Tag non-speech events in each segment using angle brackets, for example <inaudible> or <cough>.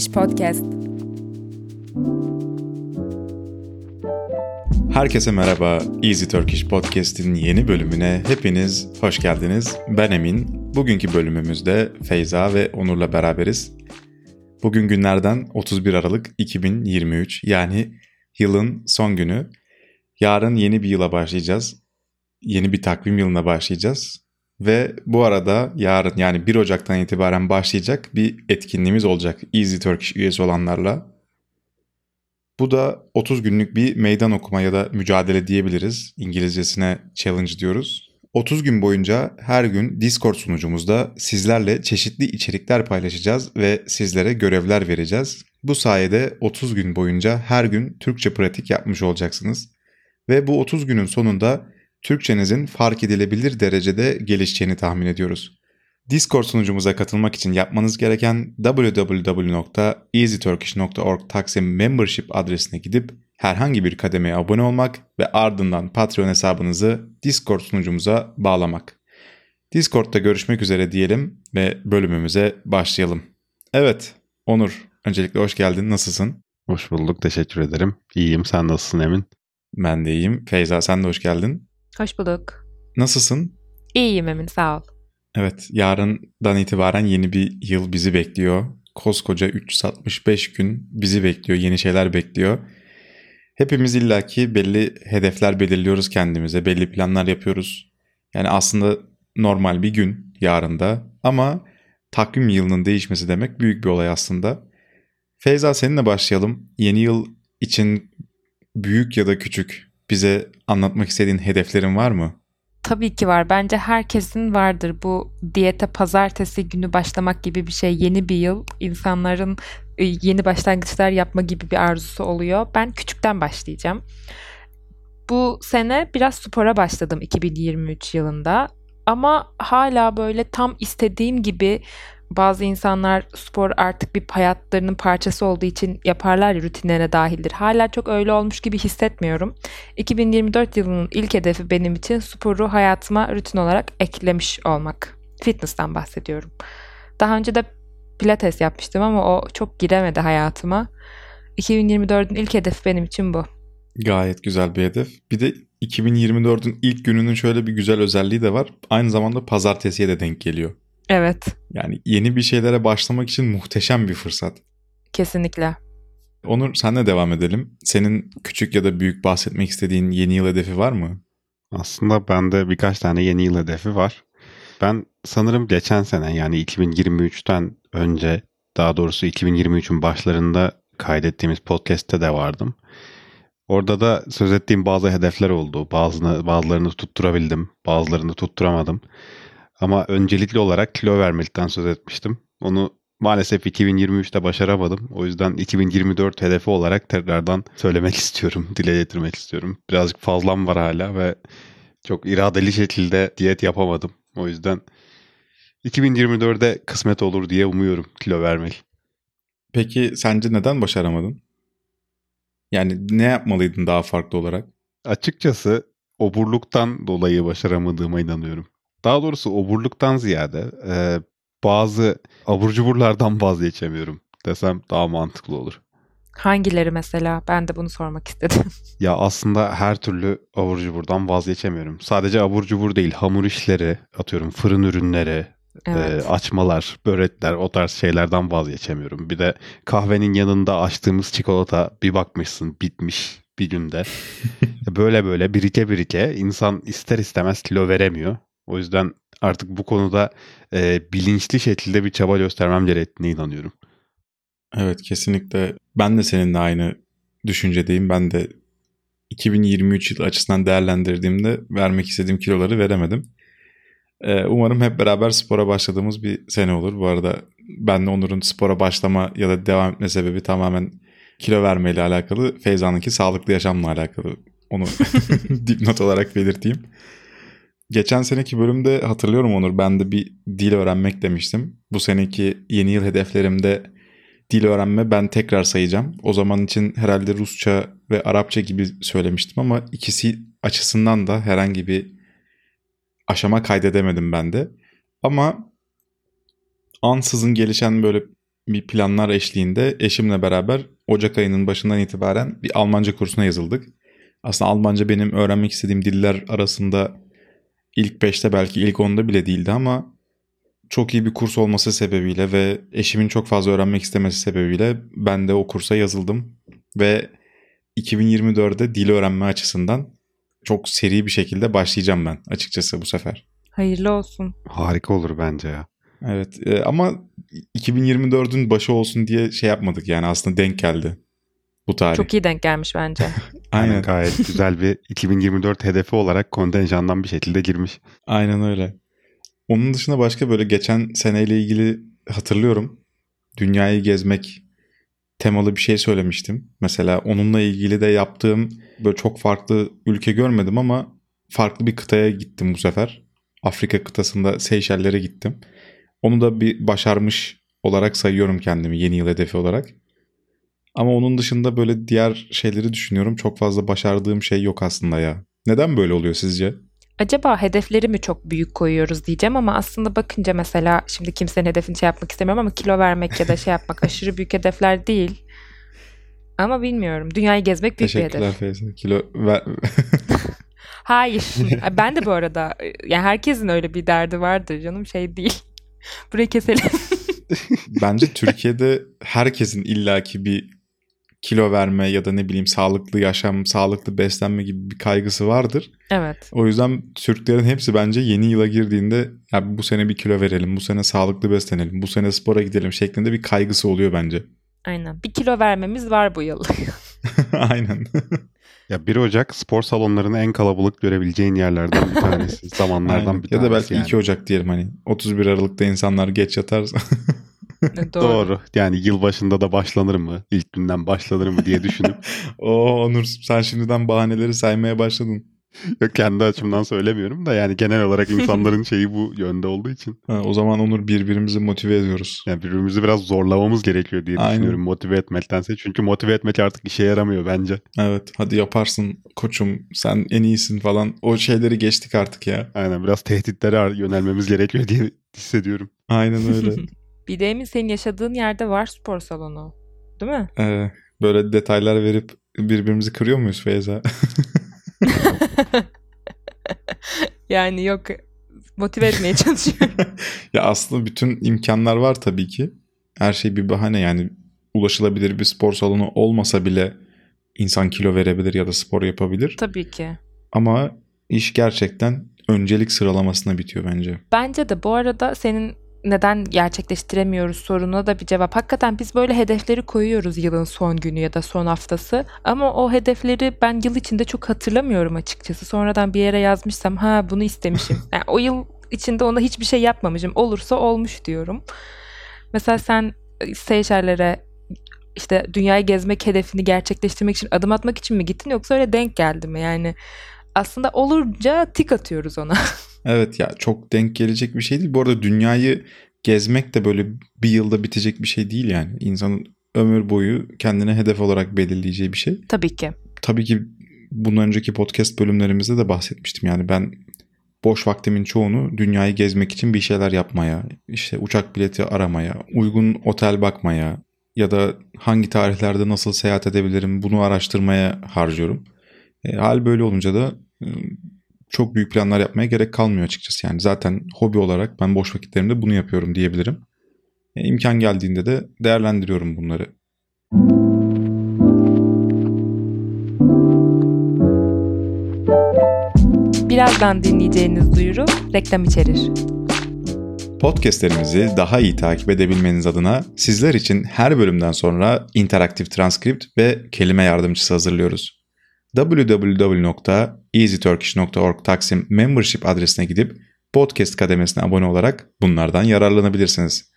Turkish Podcast. Herkese merhaba. Easy Turkish Podcast'in yeni bölümüne hepiniz hoş geldiniz. Ben Emin. Bugünkü bölümümüzde Feyza ve Onur'la beraberiz. Bugün günlerden 31 Aralık 2023 yani yılın son günü. Yarın yeni bir yıla başlayacağız. Yeni bir takvim yılına başlayacağız. Ve bu arada yarın yani 1 Ocak'tan itibaren başlayacak bir etkinliğimiz olacak Easy Turkish üyesi olanlarla. Bu da 30 günlük bir meydan okuma ya da mücadele diyebiliriz. İngilizcesine challenge diyoruz. 30 gün boyunca her gün Discord sunucumuzda sizlerle çeşitli içerikler paylaşacağız ve sizlere görevler vereceğiz. Bu sayede 30 gün boyunca her gün Türkçe pratik yapmış olacaksınız. Ve bu 30 günün sonunda Türkçenizin fark edilebilir derecede gelişeceğini tahmin ediyoruz. Discord sunucumuza katılmak için yapmanız gereken www.easyturkish.org Taksim Membership adresine gidip herhangi bir kademeye abone olmak ve ardından Patreon hesabınızı Discord sunucumuza bağlamak. Discord'da görüşmek üzere diyelim ve bölümümüze başlayalım. Evet, Onur, öncelikle hoş geldin. Nasılsın? Hoş bulduk, teşekkür ederim. İyiyim, sen nasılsın Emin? Ben de iyiyim. Feyza sen de hoş geldin. Hoş bulduk. Nasılsın? İyiyim Emin sağ ol. Evet yarından itibaren yeni bir yıl bizi bekliyor. Koskoca 365 gün bizi bekliyor. Yeni şeyler bekliyor. Hepimiz illaki belli hedefler belirliyoruz kendimize. Belli planlar yapıyoruz. Yani aslında normal bir gün yarında ama takvim yılının değişmesi demek büyük bir olay aslında. Feyza seninle başlayalım. Yeni yıl için büyük ya da küçük bize anlatmak istediğin hedeflerin var mı? Tabii ki var. Bence herkesin vardır. Bu diyete pazartesi günü başlamak gibi bir şey. Yeni bir yıl insanların e, yeni başlangıçlar yapma gibi bir arzusu oluyor. Ben küçükten başlayacağım. Bu sene biraz spora başladım 2023 yılında. Ama hala böyle tam istediğim gibi bazı insanlar spor artık bir hayatlarının parçası olduğu için yaparlar ya rutinlerine dahildir. Hala çok öyle olmuş gibi hissetmiyorum. 2024 yılının ilk hedefi benim için sporu hayatıma rutin olarak eklemiş olmak. Fitness'tan bahsediyorum. Daha önce de pilates yapmıştım ama o çok giremedi hayatıma. 2024'ün ilk hedefi benim için bu. Gayet güzel bir hedef. Bir de 2024'ün ilk gününün şöyle bir güzel özelliği de var. Aynı zamanda pazartesiye de denk geliyor. Evet. Yani yeni bir şeylere başlamak için muhteşem bir fırsat. Kesinlikle. Onur senle devam edelim. Senin küçük ya da büyük bahsetmek istediğin yeni yıl hedefi var mı? Aslında bende birkaç tane yeni yıl hedefi var. Ben sanırım geçen sene yani 2023'ten önce daha doğrusu 2023'ün başlarında kaydettiğimiz podcast'te de vardım. Orada da söz ettiğim bazı hedefler oldu. Bazılarını, bazılarını tutturabildim, bazılarını tutturamadım. Ama öncelikli olarak kilo vermekten söz etmiştim. Onu maalesef 2023'te başaramadım. O yüzden 2024 hedefi olarak tekrardan söylemek <laughs> istiyorum, dile getirmek istiyorum. Birazcık fazlam var hala ve çok iradeli şekilde diyet yapamadım. O yüzden 2024'de kısmet olur diye umuyorum kilo vermek. Peki sence neden başaramadın? Yani ne yapmalıydın daha farklı olarak? Açıkçası oburluktan dolayı başaramadığıma inanıyorum. Daha doğrusu oburluktan ziyade e, bazı abur cuburlardan vazgeçemiyorum desem daha mantıklı olur. Hangileri mesela? Ben de bunu sormak istedim. <laughs> Ya aslında her türlü abur cuburdan vazgeçemiyorum. Sadece abur cubur değil, hamur işleri, atıyorum fırın ürünleri, Evet. e, açmalar, börekler o tarz şeylerden vazgeçemiyorum. Bir de kahvenin yanında açtığımız çikolata bir bakmışsın bitmiş bir günde. <laughs> böyle böyle birike birike insan ister istemez kilo veremiyor. O yüzden artık bu konuda e, bilinçli şekilde bir çaba göstermem gerektiğine inanıyorum. Evet kesinlikle ben de seninle aynı düşüncedeyim. Ben de 2023 yıl açısından değerlendirdiğimde vermek istediğim kiloları veremedim. Ee, umarım hep beraber spora başladığımız bir sene olur. Bu arada benle Onur'un spora başlama ya da devam etme sebebi tamamen kilo vermeyle alakalı. Feyza'nınki sağlıklı yaşamla alakalı. Onu <laughs> <laughs> dipnot olarak belirteyim. Geçen seneki bölümde hatırlıyorum Onur ben de bir dil öğrenmek demiştim. Bu seneki yeni yıl hedeflerimde dil öğrenme ben tekrar sayacağım. O zaman için herhalde Rusça ve Arapça gibi söylemiştim ama ikisi açısından da herhangi bir aşama kaydedemedim ben de. Ama ansızın gelişen böyle bir planlar eşliğinde eşimle beraber Ocak ayının başından itibaren bir Almanca kursuna yazıldık. Aslında Almanca benim öğrenmek istediğim diller arasında ilk 5'te belki ilk 10'da bile değildi ama çok iyi bir kurs olması sebebiyle ve eşimin çok fazla öğrenmek istemesi sebebiyle ben de o kursa yazıldım. Ve 2024'de dil öğrenme açısından çok seri bir şekilde başlayacağım ben açıkçası bu sefer. Hayırlı olsun. Harika olur bence ya. Evet e, ama 2024'ün başı olsun diye şey yapmadık yani aslında denk geldi bu tarih. Çok iyi denk gelmiş bence. <laughs> Aynen. Aynen, gayet <laughs> güzel bir 2024 hedefi olarak kontenjandan bir şekilde girmiş. aynen öyle. Onun dışında başka böyle geçen seneyle ilgili hatırlıyorum. Dünyayı gezmek temalı bir şey söylemiştim. Mesela onunla ilgili de yaptığım böyle çok farklı ülke görmedim ama farklı bir kıtaya gittim bu sefer. Afrika kıtasında Seyşeller'e gittim. Onu da bir başarmış olarak sayıyorum kendimi yeni yıl hedefi olarak. Ama onun dışında böyle diğer şeyleri düşünüyorum. Çok fazla başardığım şey yok aslında ya. Neden böyle oluyor sizce? Acaba hedefleri mi çok büyük koyuyoruz diyeceğim ama aslında bakınca mesela şimdi kimsenin hedefini şey yapmak istemiyorum ama kilo vermek ya da şey yapmak <laughs> aşırı büyük hedefler değil. Ama bilmiyorum. Dünyayı gezmek büyük bir Teşekkürler hedef. Feyza. Kilo ver... <laughs> Hayır. <laughs> ben de bu arada yani herkesin öyle bir derdi vardır canım şey değil. Burayı keselim. Bence Türkiye'de herkesin illaki bir kilo verme ya da ne bileyim sağlıklı yaşam, sağlıklı beslenme gibi bir kaygısı vardır. evet. O yüzden Türklerin hepsi bence yeni yıla girdiğinde ya bu sene bir kilo verelim, bu sene sağlıklı beslenelim, bu sene spora gidelim şeklinde bir kaygısı oluyor bence. Aynen. Bir kilo vermemiz var bu yıl. <laughs> <laughs> Aynen. Ya 1 Ocak spor salonlarını en kalabalık görebileceğin yerlerden bir tanesi. <laughs> Zamanlardan Aynen. bir Ya tanesi. da belki yani. 2 Ocak diyelim hani 31 Aralık'ta insanlar geç yatarsa. <laughs> Doğru. Doğru. Yani yıl başında da başlanır mı? İlk günden başlanır mı diye düşünüp <laughs> Oo Onur sen şimdiden bahaneleri saymaya başladın. Yok kendi açımdan söylemiyorum da yani genel olarak <laughs> insanların şeyi bu yönde olduğu için. Ha, o zaman Onur birbirimizi motive ediyoruz. Yani birbirimizi biraz zorlamamız gerekiyor diye Aynen. düşünüyorum motive etmektense. Çünkü motive etmek artık işe yaramıyor bence. Evet hadi yaparsın koçum sen en iyisin falan. O şeyleri geçtik artık ya. Aynen biraz tehditlere yönelmemiz gerekiyor diye hissediyorum. Aynen öyle. Bir de emin senin yaşadığın yerde var spor salonu. Değil mi? Ee, böyle detaylar verip birbirimizi kırıyor muyuz Feyza? <laughs> Yani yok motive etmeye çalışıyorum. <laughs> ya aslında bütün imkanlar var tabii ki. Her şey bir bahane yani ulaşılabilir bir spor salonu olmasa bile insan kilo verebilir ya da spor yapabilir. Tabii ki. Ama iş gerçekten öncelik sıralamasına bitiyor bence. Bence de bu arada senin neden gerçekleştiremiyoruz soruna da bir cevap. Hakikaten biz böyle hedefleri koyuyoruz yılın son günü ya da son haftası. Ama o hedefleri ben yıl içinde çok hatırlamıyorum açıkçası. Sonradan bir yere yazmışsam ha bunu istemişim. <laughs> Yani o yıl içinde ona hiçbir şey yapmamışım. Olursa olmuş diyorum. Mesela sen e, Seyşeller'e işte dünyayı gezmek hedefini gerçekleştirmek için adım atmak için mi gittin yoksa öyle denk geldi mi? Yani aslında olunca tik atıyoruz ona. <laughs> Evet ya çok denk gelecek bir şey değil. Bu arada dünyayı gezmek de böyle bir yılda bitecek bir şey değil yani. İnsanın ömür boyu kendine hedef olarak belirleyeceği bir şey. Tabii ki. Tabii ki bundan önceki podcast bölümlerimizde de bahsetmiştim. Yani ben boş vaktimin çoğunu dünyayı gezmek için bir şeyler yapmaya, işte uçak bileti aramaya, uygun otel bakmaya ya da hangi tarihlerde nasıl seyahat edebilirim bunu araştırmaya harcıyorum. E, hal böyle olunca da e, çok büyük planlar yapmaya gerek kalmıyor açıkçası. Yani zaten hobi olarak ben boş vakitlerimde bunu yapıyorum diyebilirim. E, imkan geldiğinde de değerlendiriyorum bunları. Birazdan dinleyeceğiniz duyuru reklam içerir. Podcastlerimizi daha iyi takip edebilmeniz adına sizler için her bölümden sonra interaktif transkript ve kelime yardımcısı hazırlıyoruz. www.easyturkish.org Taksim Membership adresine gidip podcast kademesine abone olarak bunlardan yararlanabilirsiniz.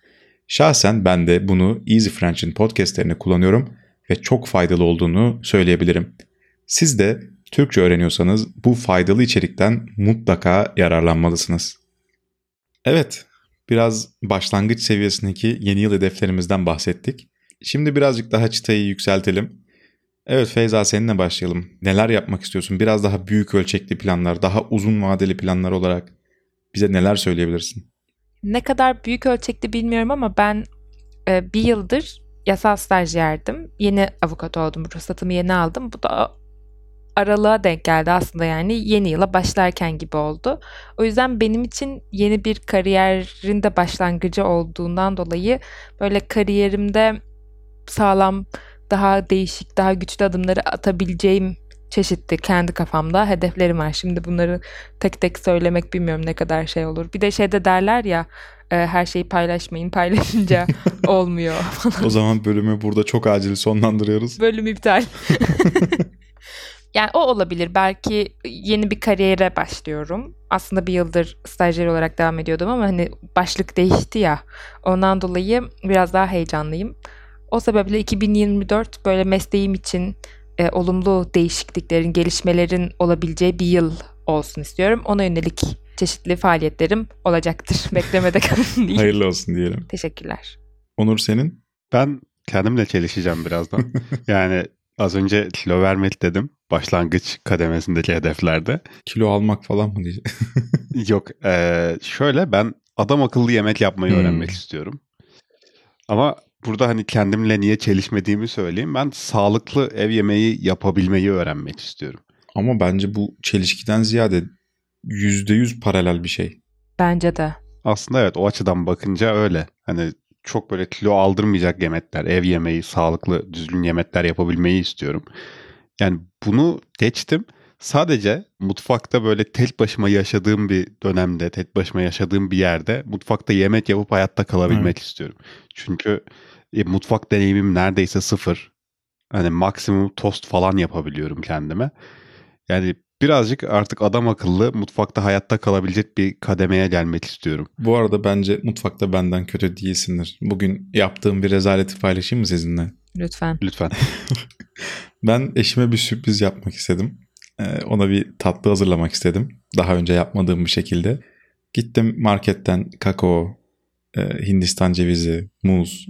Şahsen ben de bunu Easy French'in podcastlerini kullanıyorum ve çok faydalı olduğunu söyleyebilirim. Siz de Türkçe öğreniyorsanız bu faydalı içerikten mutlaka yararlanmalısınız. Evet, biraz başlangıç seviyesindeki yeni yıl hedeflerimizden bahsettik. Şimdi birazcık daha çıtayı yükseltelim. Evet Feyza seninle başlayalım. Neler yapmak istiyorsun? Biraz daha büyük ölçekli planlar, daha uzun vadeli planlar olarak bize neler söyleyebilirsin? Ne kadar büyük ölçekli bilmiyorum ama ben e, bir yıldır yasal stajyerdim. Yeni avukat oldum. Ruhsatımı yeni aldım. Bu da aralığa denk geldi aslında yani yeni yıla başlarken gibi oldu. O yüzden benim için yeni bir kariyerin de başlangıcı olduğundan dolayı böyle kariyerimde sağlam, daha değişik, daha güçlü adımları atabileceğim çeşitli kendi kafamda hedeflerim var. Şimdi bunları tek tek söylemek bilmiyorum ne kadar şey olur. Bir de şeyde derler ya e, her şeyi paylaşmayın paylaşınca <laughs> olmuyor. O zaman bölümü burada çok acil sonlandırıyoruz. Bölüm iptal. <laughs> yani o olabilir. Belki yeni bir kariyere başlıyorum. Aslında bir yıldır stajyer olarak devam ediyordum ama hani başlık değişti ya. Ondan dolayı biraz daha heyecanlıyım. O sebeple 2024 böyle mesleğim için e, olumlu değişikliklerin, gelişmelerin olabileceği bir yıl olsun istiyorum. Ona yönelik çeşitli faaliyetlerim olacaktır. <laughs> Beklemede kalın <laughs> diyeyim. Hayırlı olsun diyelim. Teşekkürler. Onur senin? Ben kendimle çelişeceğim birazdan. <laughs> yani az önce kilo vermek dedim. Başlangıç kademesindeki hedeflerde. Kilo almak falan mı diyeceğim? Yok eee, şöyle ben adam akıllı yemek yapmayı Hmm. öğrenmek istiyorum. Ama burada hani kendimle niye çelişmediğimi söyleyeyim. Ben sağlıklı ev yemeği yapabilmeyi öğrenmek istiyorum. Ama bence bu çelişkiden ziyade %100 paralel bir şey. Bence de. Aslında evet o açıdan bakınca öyle. Hani çok böyle kilo aldırmayacak yemekler, ev yemeği, sağlıklı, düzgün yemekler yapabilmeyi istiyorum. Yani bunu geçtim. Sadece mutfakta böyle tek başıma yaşadığım bir dönemde, tek başıma yaşadığım bir yerde mutfakta yemek yapıp hayatta kalabilmek istiyorum. Çünkü e, mutfak deneyimim neredeyse sıfır. Hani maksimum tost falan yapabiliyorum kendime. Yani birazcık artık adam akıllı mutfakta hayatta kalabilecek bir kademeye gelmek istiyorum. Bu arada bence mutfakta benden kötü değilsindir. Bugün yaptığım bir rezaleti paylaşayım mı sizinle? Lütfen. Lütfen. <laughs> Ben eşime bir sürpriz yapmak istedim. Ee, ona bir tatlı hazırlamak istedim. Daha önce yapmadığım bir şekilde. Gittim marketten kakao, e, Hindistan cevizi, muz,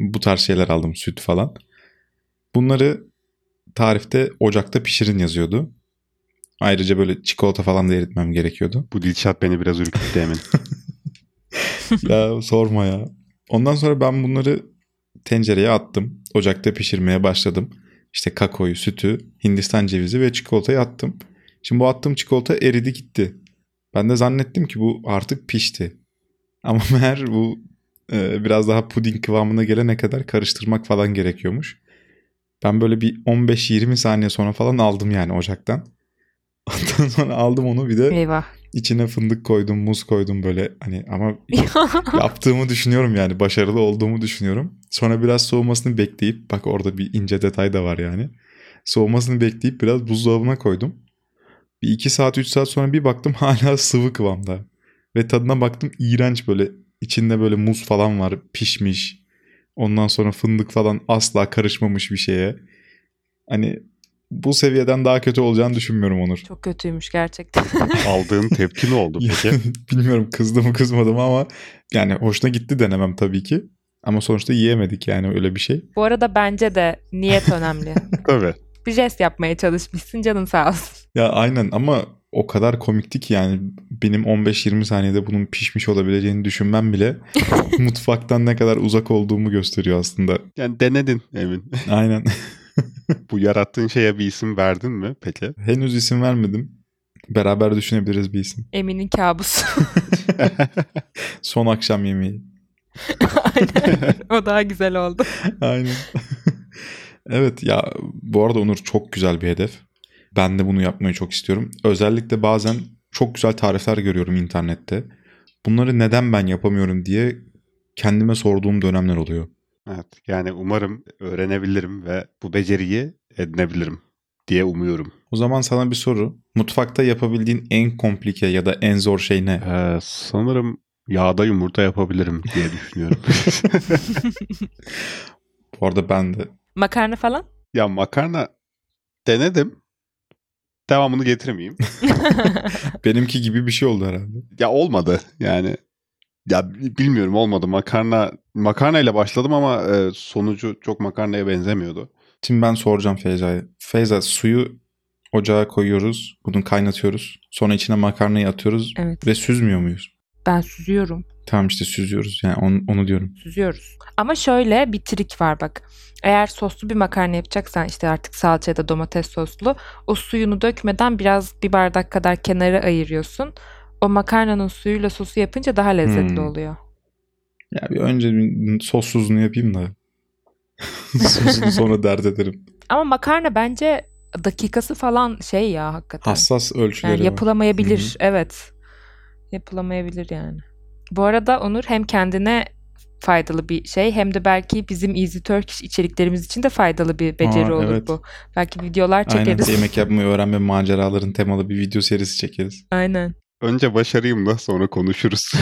bu tarz şeyler aldım, süt falan. Bunları tarifte ocakta pişirin yazıyordu. Ayrıca böyle çikolata falan da eritmem gerekiyordu. Bu Dilşat beni biraz ürküttü Emin. <laughs> <laughs> ya sorma ya. Ondan sonra ben bunları tencereye attım. Ocakta pişirmeye başladım. İşte kakaoyu, sütü, Hindistan cevizi ve çikolatayı attım. Şimdi bu attığım çikolata eridi gitti. Ben de zannettim ki bu artık pişti. Ama <laughs> meğer bu e, biraz daha puding kıvamına gelene kadar karıştırmak falan gerekiyormuş. Ben böyle bir 15-20 saniye sonra falan aldım yani ocaktan. <laughs> Ondan sonra aldım onu bir de Eyvah. içine fındık koydum, muz koydum böyle hani ama <laughs> yaptığımı düşünüyorum yani başarılı olduğumu düşünüyorum. Sonra biraz soğumasını bekleyip bak orada bir ince detay da var yani. Soğumasını bekleyip biraz buzdolabına koydum. Bir iki saat üç saat sonra bir baktım <laughs> hala sıvı kıvamda. Ve tadına baktım iğrenç böyle içinde böyle muz falan var pişmiş. Ondan sonra fındık falan asla karışmamış bir şeye. Hani bu seviyeden daha kötü olacağını düşünmüyorum Onur. Çok kötüymüş gerçekten. <laughs> Aldığın tepki ne oldu peki? <laughs> Bilmiyorum kızdı mı kızmadı mı ama yani hoşuna gitti denemem tabii ki. Ama sonuçta yiyemedik yani öyle bir şey. Bu arada bence de niyet önemli. <laughs> Tabii. bir jest yapmaya çalışmışsın canın sağ olsun. Ya aynen ama o kadar komikti ki yani benim 15-20 saniyede bunun pişmiş olabileceğini düşünmem bile <laughs> mutfaktan ne kadar uzak olduğumu gösteriyor aslında. Yani denedin Emin. <laughs> Aynen. <laughs> Bu yarattığın şeye bir isim verdin mi peki? Henüz isim vermedim. Beraber düşünebiliriz bir isim. Emin'in kabusu. Son akşam yemeği. Aynen. O daha güzel oldu. Aynen. evet ya bu arada Onur çok güzel bir hedef. Ben de bunu yapmayı çok istiyorum. Özellikle bazen çok güzel tarifler görüyorum internette. Bunları neden ben yapamıyorum diye kendime sorduğum dönemler oluyor. Evet. Yani umarım öğrenebilirim ve bu beceriyi edinebilirim diye umuyorum. O zaman sana bir soru. Mutfakta yapabildiğin en komplike ya da en zor şey ne? Ee, sanırım yağda yumurta yapabilirim diye düşünüyorum. <laughs> Bu arada ben de. Makarna falan? ya makarna denedim. Devamını getiremeyeyim. <laughs> Benimki gibi bir şey oldu herhalde. ya olmadı yani. Ya bilmiyorum olmadı. Makarna makarna ile başladım ama e, sonucu çok makarnaya benzemiyordu. Şimdi ben soracağım Feyza'ya. Feyza suyu ocağa koyuyoruz. Bunu kaynatıyoruz. Sonra içine makarnayı atıyoruz Evet. ve süzmüyor muyuz? Ben süzüyorum. Tamam işte süzüyoruz. Yani onu, onu diyorum. Süzüyoruz. Ama şöyle bir trik var bak. Eğer soslu bir makarna yapacaksan işte artık salça ya da domates soslu o suyunu dökmeden biraz bir bardak kadar kenara ayırıyorsun. O makarnanın suyuyla sosu yapınca daha lezzetli Hmm. oluyor. Ya bir önce bir sossuzunu yapayım da. <laughs> Sosunu sonra dert ederim. Ama makarna bence dakikası falan şey ya hakikaten. Hassas ölçüleri Yani yapılamayabilir. Hı hı. Evet. Yapılamayabilir yani. Bu arada Onur hem kendine faydalı bir şey hem de belki bizim Easy Turkish içeriklerimiz için de faydalı bir beceri Aa, olur evet. bu. Belki videolar Aynen çekeriz. yemek yapmayı öğrenme maceraların temalı bir video serisi çekeriz. Aynen. Önce başarayım da sonra konuşuruz.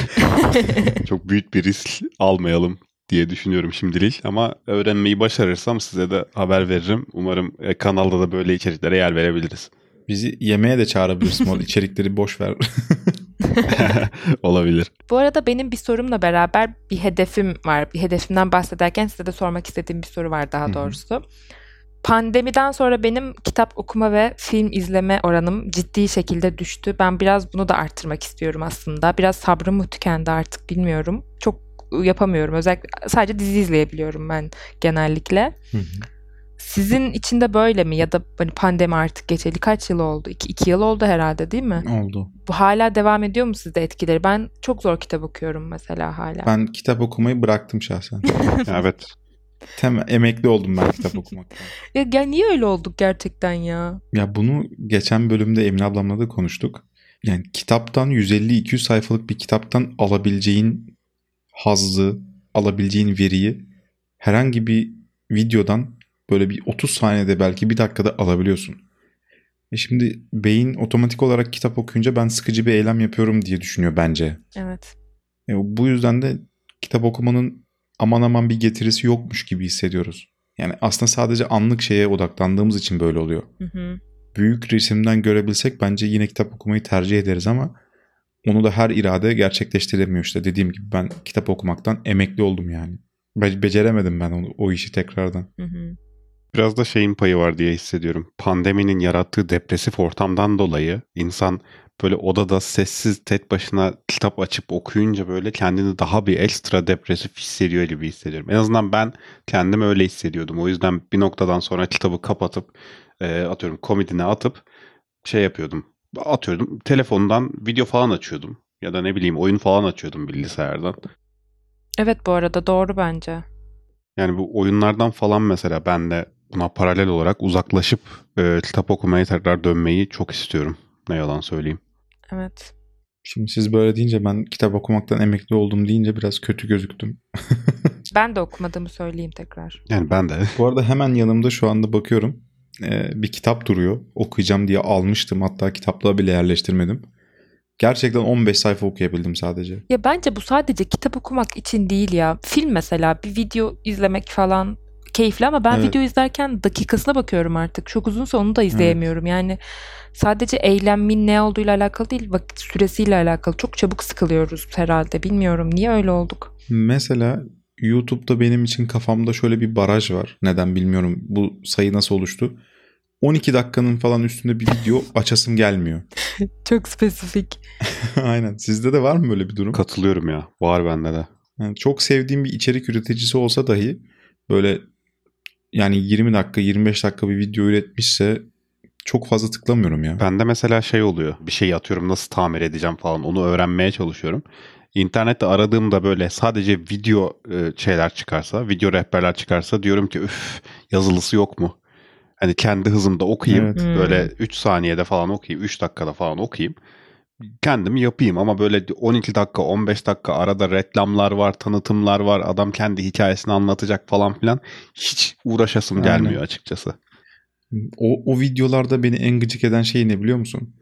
<laughs> Çok büyük bir risk almayalım diye düşünüyorum şimdilik. Ama öğrenmeyi başarırsam size de haber veririm. Umarım e, kanalda da böyle içeriklere yer verebiliriz. Bizi yemeğe de çağırabilirsin. <laughs> O içerikleri boş ver. <laughs> <laughs> Olabilir. Bu arada benim bir sorumla beraber bir hedefim var. Bir hedefimden bahsederken size de sormak istediğim bir soru var daha doğrusu. Pandemiden sonra benim kitap okuma ve film izleme oranım ciddi şekilde düştü. Ben biraz bunu da arttırmak istiyorum aslında. Biraz sabrım mı tükendi artık bilmiyorum. Çok yapamıyorum. Özellikle sadece dizi izleyebiliyorum ben genellikle. Hı hı. Sizin için de böyle mi? Ya da hani pandemi artık geçeli kaç yıl oldu? İki, iki yıl oldu herhalde değil mi? Oldu. Bu hala devam ediyor mu sizde etkileri? Ben çok zor kitap okuyorum mesela hala. Ben kitap okumayı bıraktım şahsen. <laughs> Evet. Tem emekli oldum ben kitap okumaktan. <laughs> Ya, ya niye öyle olduk gerçekten ya? Ya bunu geçen bölümde Emine ablamla da konuştuk. Yani kitaptan 150-200 sayfalık bir kitaptan alabileceğin hazzı, alabileceğin veriyi herhangi bir videodan böyle bir 30 saniyede belki bir dakikada alabiliyorsun. E şimdi beyin otomatik olarak kitap okuyunca ben sıkıcı bir eylem yapıyorum diye düşünüyor bence. Evet. E bu yüzden de kitap okumanın aman aman bir getirisi yokmuş gibi hissediyoruz. Yani aslında sadece anlık şeye odaklandığımız için böyle oluyor Hı hı. büyük resimden görebilsek bence yine kitap okumayı tercih ederiz ama onu da her irade gerçekleştiremiyor işte. Dediğim gibi ben kitap okumaktan emekli oldum yani. Be- beceremedim ben onu, o işi tekrardan. Hı hı. Biraz da şeyin payı var diye hissediyorum. Pandeminin yarattığı depresif ortamdan dolayı insan böyle odada sessiz tek başına kitap açıp okuyunca böyle kendini daha bir ekstra depresif hissediyor gibi hissediyorum. En azından ben kendimi öyle hissediyordum. O yüzden bir noktadan sonra kitabı kapatıp e, atıyorum komodine atıp şey yapıyordum. Atıyordum telefondan video falan açıyordum. Ya da ne bileyim oyun falan açıyordum bilgisayardan. Evet bu arada doğru bence. Yani bu oyunlardan falan mesela ben de buna paralel olarak uzaklaşıp e, kitap okumaya tekrar dönmeyi çok istiyorum. Ne yalan söyleyeyim. Evet. Şimdi siz böyle deyince ben kitap okumaktan emekli oldum deyince biraz kötü gözüktüm. <laughs> Ben de okumadığımı söyleyeyim tekrar. Yani ben de Bu arada hemen yanımda şu anda bakıyorum. Ee, bir kitap duruyor. Okuyacağım diye almıştım. Hatta kitaplığa bile yerleştirmedim. Gerçekten 15 sayfa okuyabildim sadece. Ya bence bu sadece kitap okumak için değil ya. Film mesela bir video izlemek falan keyifli ama ben Evet. video izlerken dakikasına bakıyorum artık. Çok uzunsa onu da izleyemiyorum. Yani sadece eylemin ne olduğuyla alakalı değil, vakit süresiyle alakalı. Çok çabuk sıkılıyoruz herhalde. Bilmiyorum niye öyle olduk. Mesela YouTube'da benim için kafamda şöyle bir baraj var. Neden bilmiyorum. Bu sayı nasıl oluştu? 12 dakikanın falan üstünde bir video <laughs> açasım gelmiyor. <laughs> Çok spesifik. <laughs> Aynen. Sizde de var mı böyle bir durum? katılıyorum ya. Var bende de. Yani çok sevdiğim bir içerik üreticisi olsa dahi böyle yani 20 dakika 25 dakika bir video üretmişse çok fazla tıklamıyorum ya. Bende mesela şey oluyor. Bir şey atıyorum nasıl tamir edeceğim falan onu öğrenmeye çalışıyorum. İnternette aradığımda böyle sadece video e, şeyler çıkarsa, video rehberler çıkarsa diyorum ki üf yazılısı yok mu? Hani kendi hızımda okuyayım. Evet. Hmm. Böyle 3 saniyede falan okuyayım, 3 dakikada falan okuyayım. Kendim yapayım ama böyle 12 dakika, 15 dakika arada reklamlar var, tanıtımlar var. Adam kendi hikayesini anlatacak falan filan. Hiç uğraşasım Aynen. gelmiyor açıkçası. O, o videolarda beni en gıcık eden şey ne biliyor musun?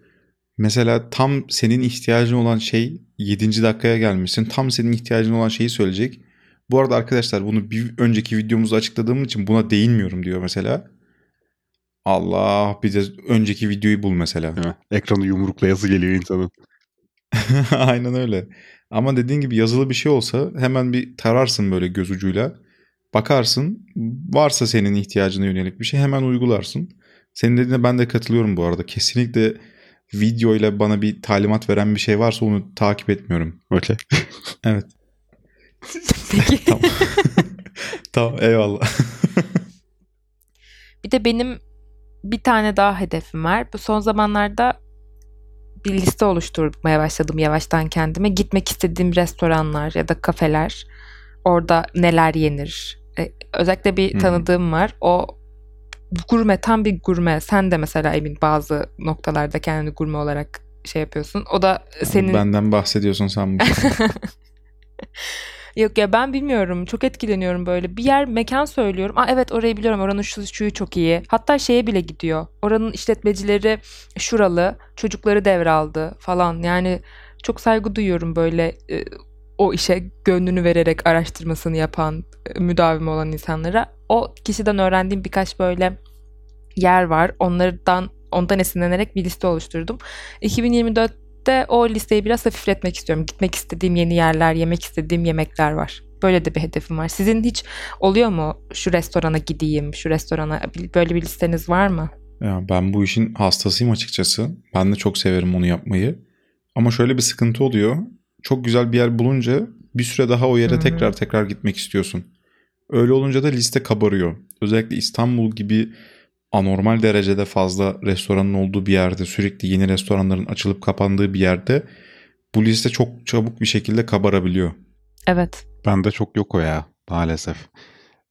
Mesela tam senin ihtiyacın olan şey 7. dakikaya gelmişsin. Tam senin ihtiyacın olan şeyi söyleyecek. Bu arada arkadaşlar bunu bir önceki videomuzda açıkladığım için buna değinmiyorum diyor mesela. Allah bir de önceki videoyu bul mesela. Mi? Ekranı yumruklayası geliyor insanın. <laughs> Aynen öyle. Ama dediğin gibi yazılı bir şey olsa hemen bir tararsın böyle göz ucuyla. Bakarsın varsa senin ihtiyacına yönelik bir şey hemen uygularsın. Senin dediğine ben de katılıyorum bu arada. Kesinlikle video ile bana bir talimat veren bir şey varsa onu takip etmiyorum. Okey. <laughs> Evet. Peki. <laughs> Tamam. tamam eyvallah. Bir de benim bir tane daha hedefim var. Bu son zamanlarda bir liste oluşturmaya başladım yavaştan kendime. Gitmek istediğim restoranlar ya da kafeler. Orada neler yenir. E, özellikle bir Hı. tanıdığım var. O gurme tam bir gurme. Sen de mesela emin bazı noktalarda kendini gurme olarak şey yapıyorsun. O da senin Benden bahsediyorsun sen bu. <laughs> Yok ya ben bilmiyorum. Çok etkileniyorum böyle. Bir yer mekan söylüyorum. Aa evet orayı biliyorum. Oranın şu şuyu çok iyi. Hatta şeye bile gidiyor. Oranın işletmecileri şuralı. Çocukları devraldı falan. Yani çok saygı duyuyorum böyle e, o işe gönlünü vererek araştırmasını yapan, e, müdavim olan insanlara. O kişiden öğrendiğim birkaç böyle yer var. Onlardan ondan esinlenerek bir liste oluşturdum. 2024'te o listeyi biraz hafifletmek istiyorum. Gitmek istediğim yeni yerler, yemek istediğim yemekler var. Böyle de bir hedefim var. Sizin hiç oluyor mu şu restorana gideyim, şu restorana böyle bir listeniz var mı? Ya ben bu işin hastasıyım açıkçası. Ben de çok severim onu yapmayı. Ama şöyle bir sıkıntı oluyor. Çok güzel bir yer bulunca bir süre daha o yere hı. tekrar tekrar gitmek istiyorsun. Öyle olunca da liste kabarıyor. Özellikle İstanbul gibi anormal derecede fazla restoranın olduğu bir yerde, sürekli yeni restoranların açılıp kapandığı bir yerde bu liste çok çabuk bir şekilde kabarabiliyor. Evet. Bende çok yok o ya maalesef.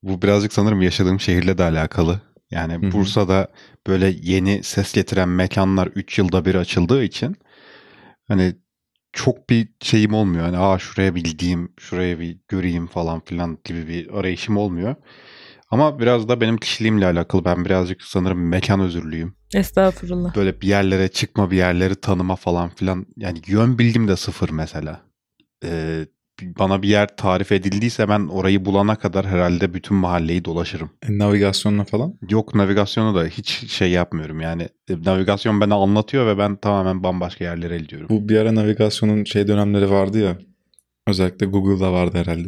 Bu birazcık sanırım yaşadığım şehirle de alakalı. Yani hı. Bursa'da böyle yeni ses getiren mekanlar 3 yılda bir açıldığı için hani çok bir şeyim olmuyor. Hani aa şuraya bir gideyim, şuraya bir göreyim falan filan gibi bir arayışım olmuyor. Ama biraz da benim kişiliğimle alakalı. Ben birazcık sanırım mekan özürlüyüm. Estağfurullah. Böyle bir yerlere çıkma, bir yerleri tanıma falan filan. Yani yön bilgim de sıfır mesela. Ee, bana bir yer tarif edildiyse ben orayı bulana kadar herhalde bütün mahalleyi dolaşırım. E, navigasyonla falan. Yok navigasyonu da hiç şey yapmıyorum yani. E, Navigasyon bana anlatıyor ve ben tamamen bambaşka yerlere gidiyorum. Bu bir ara navigasyonun şey dönemleri vardı ya. Özellikle Google'da vardı herhalde.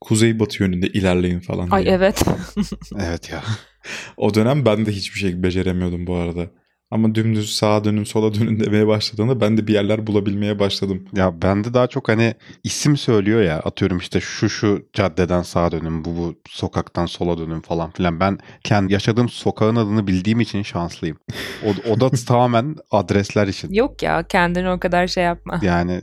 Kuzey-batı yönünde ilerleyin falan Ay diye. evet. <laughs> Evet ya. O dönem ben de hiçbir şey beceremiyordum bu arada. Ama dümdüz sağa dönün sola dönün demeye başladığında ben de bir yerler bulabilmeye başladım. Ya bende daha çok hani isim söylüyor ya atıyorum işte şu şu caddeden sağa dönün bu bu sokaktan sola dönün falan filan. Ben kendi yaşadığım sokağın adını bildiğim için şanslıyım. O, o da <laughs> tamamen adresler için. Yok ya kendini o kadar şey yapma. Yani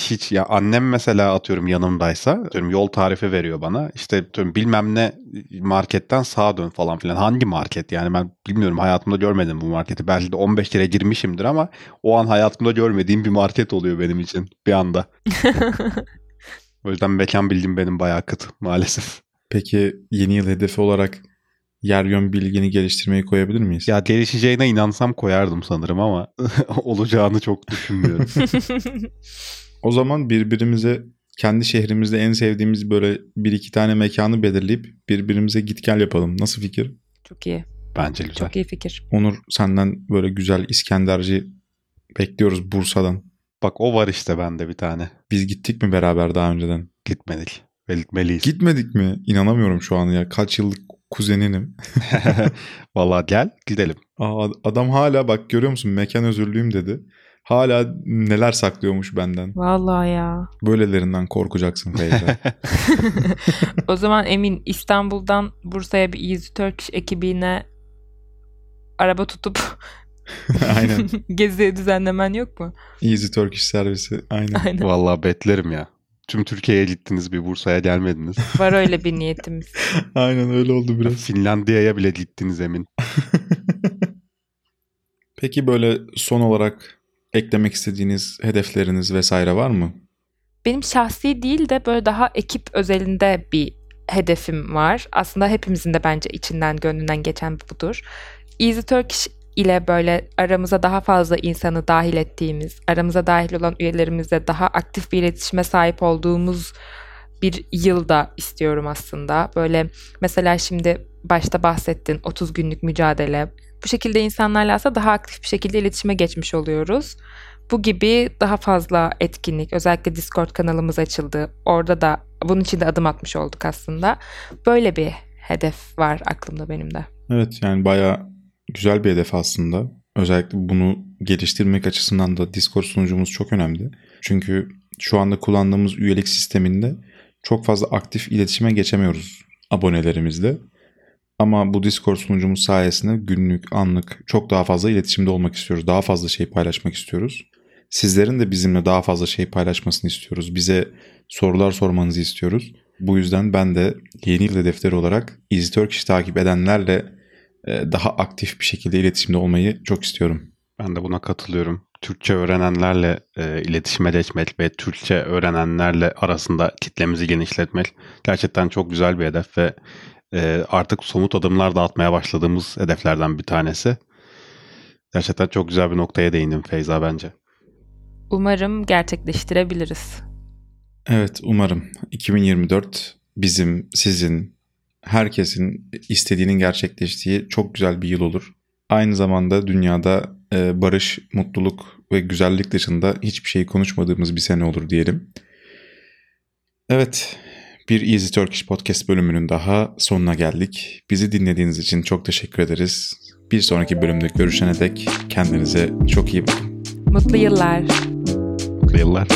hiç ya annem mesela atıyorum yanımdaysa atıyorum yol tarifi veriyor bana. İşte atıyorum bilmem ne marketten sağa dön falan filan. Hangi market yani ben bilmiyorum hayatımda görmedim bu marketi. Belki de 15 kere girmişimdir ama o an hayatımda görmediğim bir market oluyor benim için bir anda. <laughs> O yüzden mekan bildiğim benim bayağı kıt maalesef. Peki yeni yıl hedefi olarak yer yön bilgini geliştirmeyi koyabilir miyiz? Ya gelişeceğine inansam koyardım sanırım ama <laughs> olacağını çok düşünmüyorum. <laughs> O zaman birbirimize kendi şehrimizde en sevdiğimiz böyle bir iki tane mekanı belirleyip birbirimize git gel yapalım. Nasıl fikir? Çok iyi. Bence güzel. Çok iyi fikir. Onur senden böyle güzel İskenderci bekliyoruz Bursa'dan. Bak o var işte bende bir tane. Biz gittik mi beraber daha önceden? Gitmedik. Ve gitmeliyiz. Gitmedik mi? İnanamıyorum şu an ya. Kaç yıllık kuzeninim. <laughs> Vallahi gel gidelim. Aa, adam hala bak görüyor musun mekan özürlüyüm dedi. Hala neler saklıyormuş benden. Vallahi ya. Böylelerinden korkacaksın Feyza. <laughs> O zaman Emin İstanbul'dan Bursa'ya bir Easy Turkish ekibine araba tutup <laughs> Aynen. <laughs> gezi düzenlemen yok mu? Easy Turkish servisi. Aynen. Aynen. Vallahi betlerim ya. Tüm Türkiye'ye gittiniz bir Bursa'ya gelmediniz. Var öyle bir niyetimiz. Aynen öyle oldu biraz. Finlandiya'ya bile gittiniz emin. Peki böyle son olarak eklemek istediğiniz hedefleriniz vesaire var mı? Benim şahsi değil de böyle daha ekip özelinde bir hedefim var. Aslında hepimizin de bence içinden gönlünden geçen budur. Easy Turkish ile böyle aramıza daha fazla insanı dahil ettiğimiz, aramıza dahil olan üyelerimizle daha aktif bir iletişime sahip olduğumuz bir yılda istiyorum aslında. Böyle mesela şimdi başta bahsettin 30 günlük mücadele. Bu şekilde insanlarla aslında daha aktif bir şekilde iletişime geçmiş oluyoruz. Bu gibi daha fazla etkinlik, özellikle Discord kanalımız açıldı. Orada da bunun için de adım atmış olduk aslında. Böyle bir hedef var aklımda benim de. Evet yani bayağı güzel bir hedef aslında. Özellikle bunu geliştirmek açısından da Discord sunucumuz çok önemli. Çünkü şu anda kullandığımız üyelik sisteminde çok fazla aktif iletişime geçemiyoruz abonelerimizle. Ama bu Discord sunucumuz sayesinde günlük, anlık çok daha fazla iletişimde olmak istiyoruz. Daha fazla şey paylaşmak istiyoruz. Sizlerin de bizimle daha fazla şey paylaşmasını istiyoruz. Bize sorular sormanızı istiyoruz. Bu yüzden ben de yeni yıl hedefleri olarak Easy Turkish takip edenlerle e, daha aktif bir şekilde iletişimde olmayı çok istiyorum. Ben de buna katılıyorum. Türkçe öğrenenlerle e, iletişime geçmek ve Türkçe öğrenenlerle arasında kitlemizi genişletmek gerçekten çok güzel bir hedef ve e, artık somut adımlar da atmaya başladığımız hedeflerden bir tanesi. Gerçekten çok güzel bir noktaya değindim Feyza bence. Umarım gerçekleştirebiliriz. Evet umarım 2024 bizim, sizin, herkesin istediğinin gerçekleştiği çok güzel bir yıl olur. Aynı zamanda dünyada e, barış, mutluluk ve güzellik dışında hiçbir şey konuşmadığımız bir sene olur diyelim. Evet, bir Easy Turkish Podcast bölümünün daha sonuna geldik. Bizi dinlediğiniz için çok teşekkür ederiz. Bir sonraki bölümde görüşene dek kendinize çok iyi bakın. Mutlu yıllar. Mutlu yıllar.